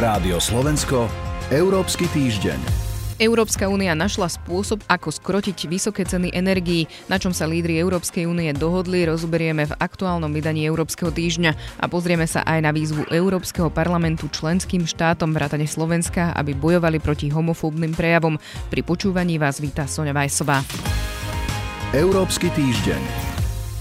Rádio Slovensko, Európsky týždeň. Európska únia našla spôsob, ako skrotiť vysoké ceny energií, na čom sa lídry Európskej únie dohodli, rozoberieme v aktuálnom vydaní Európskeho týždňa a pozrieme sa aj na výzvu Európskeho parlamentu členským štátom vrátane Slovenska, aby bojovali proti homofóbnym prejavom. Pri počúvaní vás víta Sonja Vajsová. Európsky týždeň.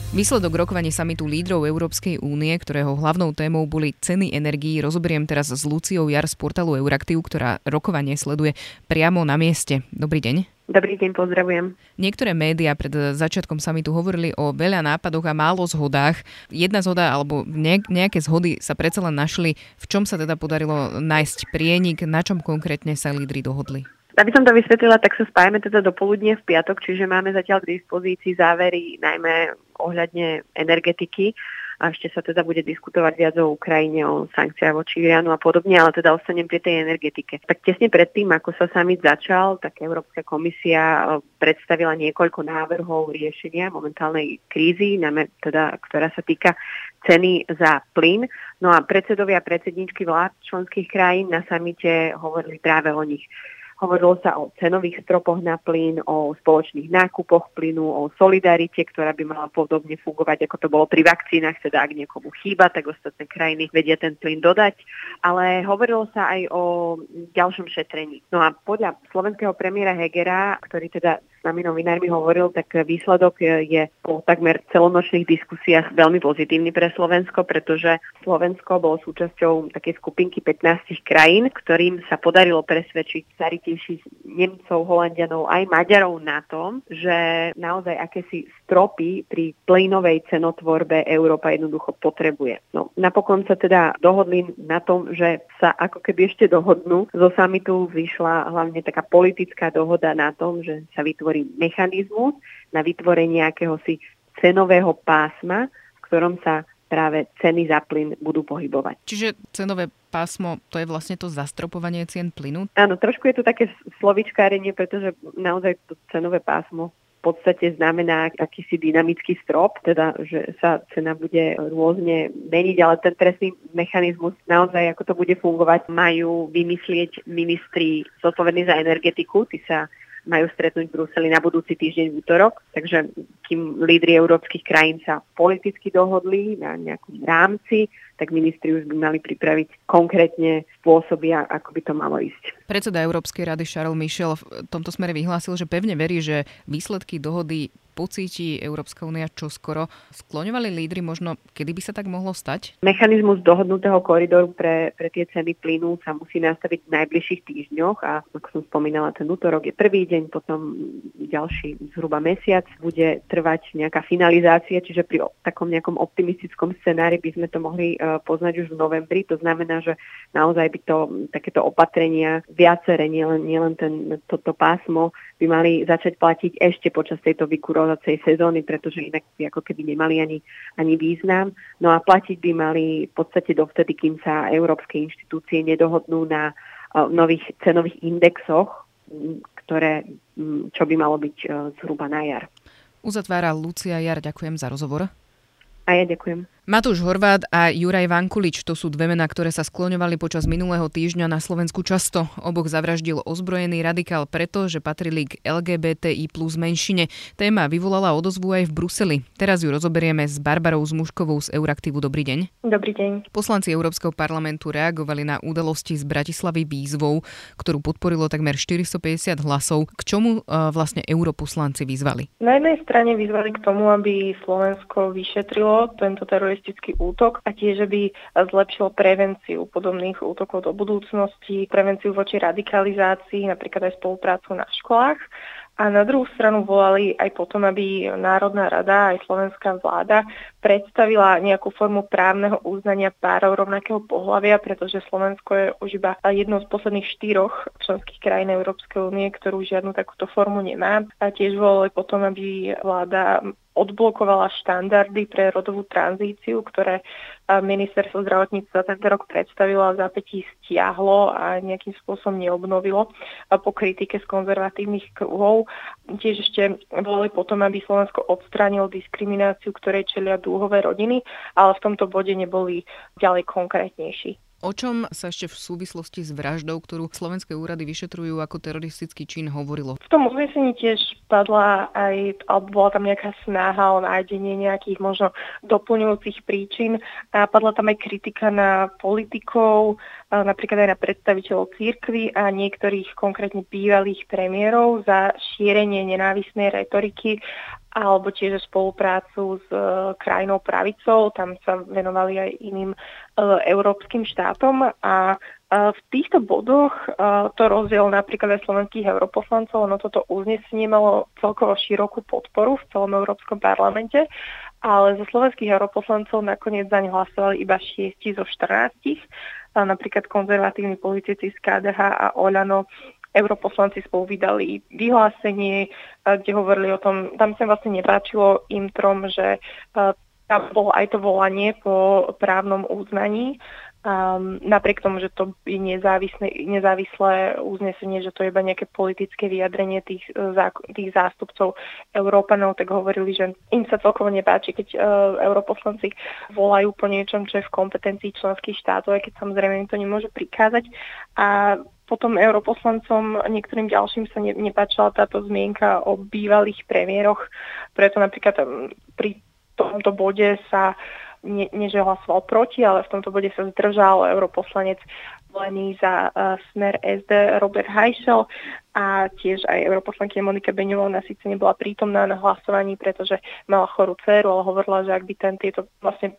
Výsledok rokovaní samitu lídrov Európskej únie, ktorého hlavnou témou boli ceny energií, rozoberiem teraz s Luciou Jar z portálu Euraktiv, ktorá rokovanie sleduje priamo na mieste. Dobrý deň. Dobrý deň, pozdravujem. Niektoré médiá pred začiatkom samitu hovorili o veľa nápadoch a málo zhodách. Jedna zhoda alebo nejaké zhody sa predsa len našli. V čom sa teda podarilo nájsť prienik, na čom konkrétne sa lídry dohodli? Aby som to vysvetlila, tak sa spájame teda do poludne v piatok, čiže máme zatiaľ k dispozícii závery najmä ohľadne energetiky a ešte sa teda bude diskutovať viac o Ukrajine, o sankciách voči Iránu a podobne, ale teda ostanem pri tej energetike. Tak tesne predtým, ako sa summit začal, tak Európska komisia e, predstavila niekoľko návrhov riešenia momentálnej krízy, najmä teda, ktorá sa týka ceny za plyn. No a predsedovia a predsedničky vlád členských krajín na samite hovorili práve o nich. Hovorilo sa o cenových stropoch na plyn, o spoločných nákupoch plynu, o solidarite, ktorá by mala podobne fungovať, ako to bolo pri vakcínach, teda ak niekomu chýba, tak ostatné krajiny vedia ten plyn dodať. Ale hovorilo sa aj o ďalšom šetrení. No a podľa slovenského premiéra Hegera, ktorý teda s nami novinármi hovoril, tak výsledok je po takmer celonočných diskusiách veľmi pozitívny pre Slovensko, pretože Slovensko bolo súčasťou takej skupinky 15 krajín, ktorým sa podarilo presvedčiť staritejších Nemcov, Holandianov aj Maďarov na tom, že naozaj akési stropy pri plynovej cenotvorbe Európa jednoducho potrebuje. No, napokon sa teda dohodli na tom, že sa ako keby ešte dohodnú. Zo samitu vyšla hlavne taká politická dohoda na tom, že sa vytvorí vytvorí mechanizmus na vytvorenie akéhosi cenového pásma, v ktorom sa práve ceny za plyn budú pohybovať. Čiže cenové pásmo, to je vlastne to zastropovanie cien plynu? Áno, trošku je to také slovičkárenie, pretože naozaj to cenové pásmo v podstate znamená akýsi dynamický strop, teda že sa cena bude rôzne meniť, ale ten presný mechanizmus naozaj, ako to bude fungovať, majú vymyslieť ministri zodpovední za energetiku, tí sa majú stretnúť v Bruseli na budúci týždeň v útorok, takže kým lídry európskych krajín sa politicky dohodli na nejakom rámci, tak ministri už by mali pripraviť konkrétne spôsoby, ako by to malo ísť. Predseda Európskej rady Charles Michel v tomto smere vyhlásil, že pevne verí, že výsledky dohody pocíti Európska únia čo skoro. Skloňovali lídry možno, kedy by sa tak mohlo stať? Mechanizmus dohodnutého koridoru pre, pre tie ceny plynu sa musí nastaviť v najbližších týždňoch a ako som spomínala, ten útorok je prvý deň, potom ďalší zhruba mesiac bude trvať nejaká finalizácia, čiže pri takom nejakom optimistickom scenári by sme to mohli uh, poznať už v novembri. To znamená, že naozaj by to takéto opatrenia viaceré, nielen, nielen ten, toto pásmo, by mali začať platiť ešte počas tejto vykurov vykurovacej sezóny, pretože inak by ako keby nemali ani, ani význam. No a platiť by mali v podstate dovtedy, kým sa európske inštitúcie nedohodnú na uh, nových cenových indexoch, ktoré, čo by malo byť uh, zhruba na jar. Uzatvára Lucia Jar, ďakujem za rozhovor. A ja ďakujem. Matúš Horvát a Juraj Vankulič to sú dve mená, ktoré sa skloňovali počas minulého týždňa na Slovensku často. Oboch zavraždil ozbrojený radikál preto, že patrili k LGBTI plus menšine. Téma vyvolala odozvu aj v Bruseli. Teraz ju rozoberieme s Barbarou Zmuškovou z Euraktivu. Dobrý deň. Dobrý deň. Poslanci Európskeho parlamentu reagovali na udalosti z Bratislavy výzvou, ktorú podporilo takmer 450 hlasov. K čomu uh, vlastne europoslanci vyzvali? Na jednej strane vyzvali k tomu, aby Slovensko vyšetrilo tento teroristický teroristický útok a tiež, aby zlepšilo prevenciu podobných útokov do budúcnosti, prevenciu voči radikalizácii, napríklad aj spoluprácu na školách. A na druhú stranu volali aj potom, aby Národná rada aj slovenská vláda predstavila nejakú formu právneho uznania párov rovnakého pohľavia, pretože Slovensko je už iba jednou z posledných štyroch členských krajín Európskej únie, ktorú žiadnu takúto formu nemá. A tiež volali potom, aby vláda odblokovala štandardy pre rodovú tranzíciu, ktoré ministerstvo zdravotníctva tento rok predstavilo a zápätí stiahlo a nejakým spôsobom neobnovilo po kritike z konzervatívnych kruhov. Tiež ešte volali potom, aby Slovensko odstránilo diskrimináciu, ktorej čelia dúhové rodiny, ale v tomto bode neboli ďalej konkrétnejší. O čom sa ešte v súvislosti s vraždou, ktorú slovenské úrady vyšetrujú ako teroristický čin, hovorilo? V tom uznesení tiež padla aj, alebo bola tam nejaká snaha o nájdenie nejakých možno doplňujúcich príčin a padla tam aj kritika na politikov, napríklad aj na predstaviteľov církvy a niektorých konkrétne bývalých premiérov za šírenie nenávisnej retoriky alebo tiež spoluprácu s e, krajinou pravicou, tam sa venovali aj iným e, európskym štátom a e, v týchto bodoch to rozdiel napríklad aj slovenských europoslancov, ono toto uznesenie malo celkovo širokú podporu v celom Európskom parlamente, ale zo slovenských europoslancov nakoniec zaň hlasovali iba 6 zo 14. Napríklad konzervatívni politici z KDH a Oľano europoslanci spolu vydali vyhlásenie, eh, kde hovorili o tom, tam sa vlastne nepáčilo im trom, že eh, tam bolo aj to volanie po právnom uznaní, um, napriek tomu, že to je nezávislé, nezávislé uznesenie, že to je iba nejaké politické vyjadrenie tých, eh, tých zástupcov Európanov, tak hovorili, že im sa celkovo nepáči, keď uh, europoslanci volajú po niečom, čo je v kompetencii členských štátov, aj keď samozrejme im to nemôže prikázať. A potom europoslancom niektorým ďalším sa ne, nepáčala táto zmienka o bývalých premiéroch, preto napríklad um, pri tomto bode sa nie, nie že hlasoval proti, ale v tomto bode sa zdržal europoslanec volený za uh, smer SD Robert Heischel a tiež aj europoslankyňa Monika Beňová síce nebola prítomná na hlasovaní, pretože mala chorú dceru, ale hovorila, že ak by ten tieto vlastne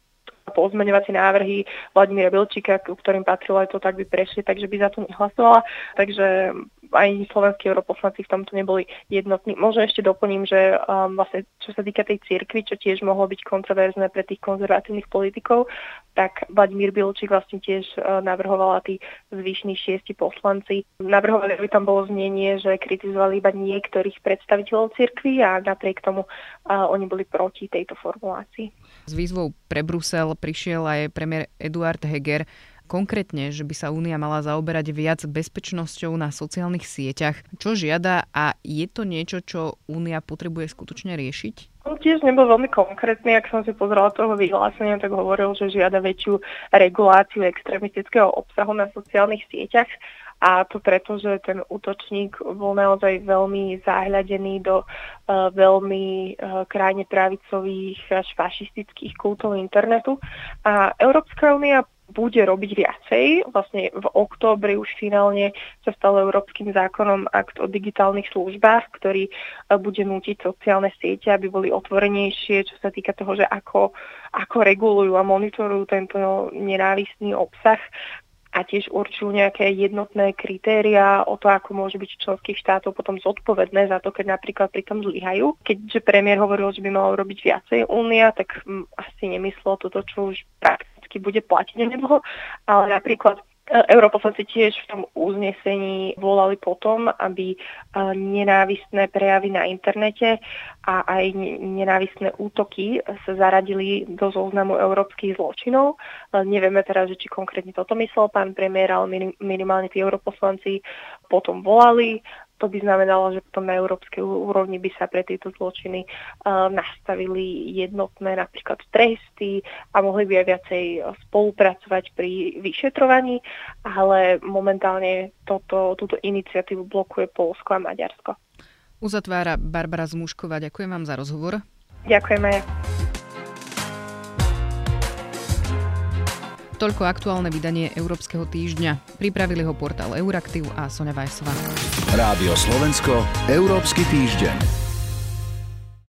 pozmeňovacie návrhy Vladimíra Bilčíka, ktorým patrilo aj to, tak by prešli, takže by za to nehlasovala. Takže aj slovenskí europoslanci v tomto neboli jednotní. Možno ešte doplním, že um, vlastne čo sa týka tej cirkvi, čo tiež mohlo byť kontroverzné pre tých konzervatívnych politikov, tak Vladimír Bilčík vlastne tiež uh, navrhovala tí zvyšní šiesti poslanci. Navrhovali, aby tam bolo znenie, že kritizovali iba niektorých predstaviteľov cirkvi a napriek tomu uh, oni boli proti tejto formulácii. S výzvou pre Brusel prišiel aj premiér Eduard Heger konkrétne, že by sa Únia mala zaoberať viac bezpečnosťou na sociálnych sieťach. Čo žiada a je to niečo, čo Únia potrebuje skutočne riešiť? On tiež nebol veľmi konkrétny, ak som si pozrela toho vyhlásenia, tak hovoril, že žiada väčšiu reguláciu extremistického obsahu na sociálnych sieťach. A to preto, že ten útočník bol naozaj veľmi zahľadený do uh, veľmi uh, krajne pravicových až fašistických kultov internetu. A Európska únia bude robiť viacej. Vlastne v októbri už finálne sa stal európskym zákonom akt o digitálnych službách, ktorý e, bude nútiť sociálne siete, aby boli otvorenejšie, čo sa týka toho, že ako, ako regulujú a monitorujú tento nenávistný obsah a tiež určujú nejaké jednotné kritéria o to, ako môže byť členských štátov potom zodpovedné za to, keď napríklad pri tom zlyhajú. Keďže premiér hovoril, že by malo robiť viacej únia, tak m, asi nemyslel toto, čo už prakticky bude platiť onedlho, ale napríklad Europoslanci tiež v tom uznesení volali potom, aby e, nenávistné prejavy na internete a aj nenávistné útoky sa zaradili do zoznamu európskych zločinov. E, nevieme teraz, či konkrétne toto myslel pán premiér, ale minimálne tí europoslanci potom volali to by znamenalo, že potom na európskej úrovni by sa pre tieto zločiny uh, nastavili jednotné napríklad tresty a mohli by aj viacej spolupracovať pri vyšetrovaní, ale momentálne toto, túto iniciatívu blokuje Polsko a Maďarsko. Uzatvára Barbara Zmušková. Ďakujem vám za rozhovor. Ďakujem Toľko aktuálne vydanie Európskeho týždňa. Pripravili ho portál Euraktiv a Sonja Vajsová. Rádio Slovensko, Európsky týždeň.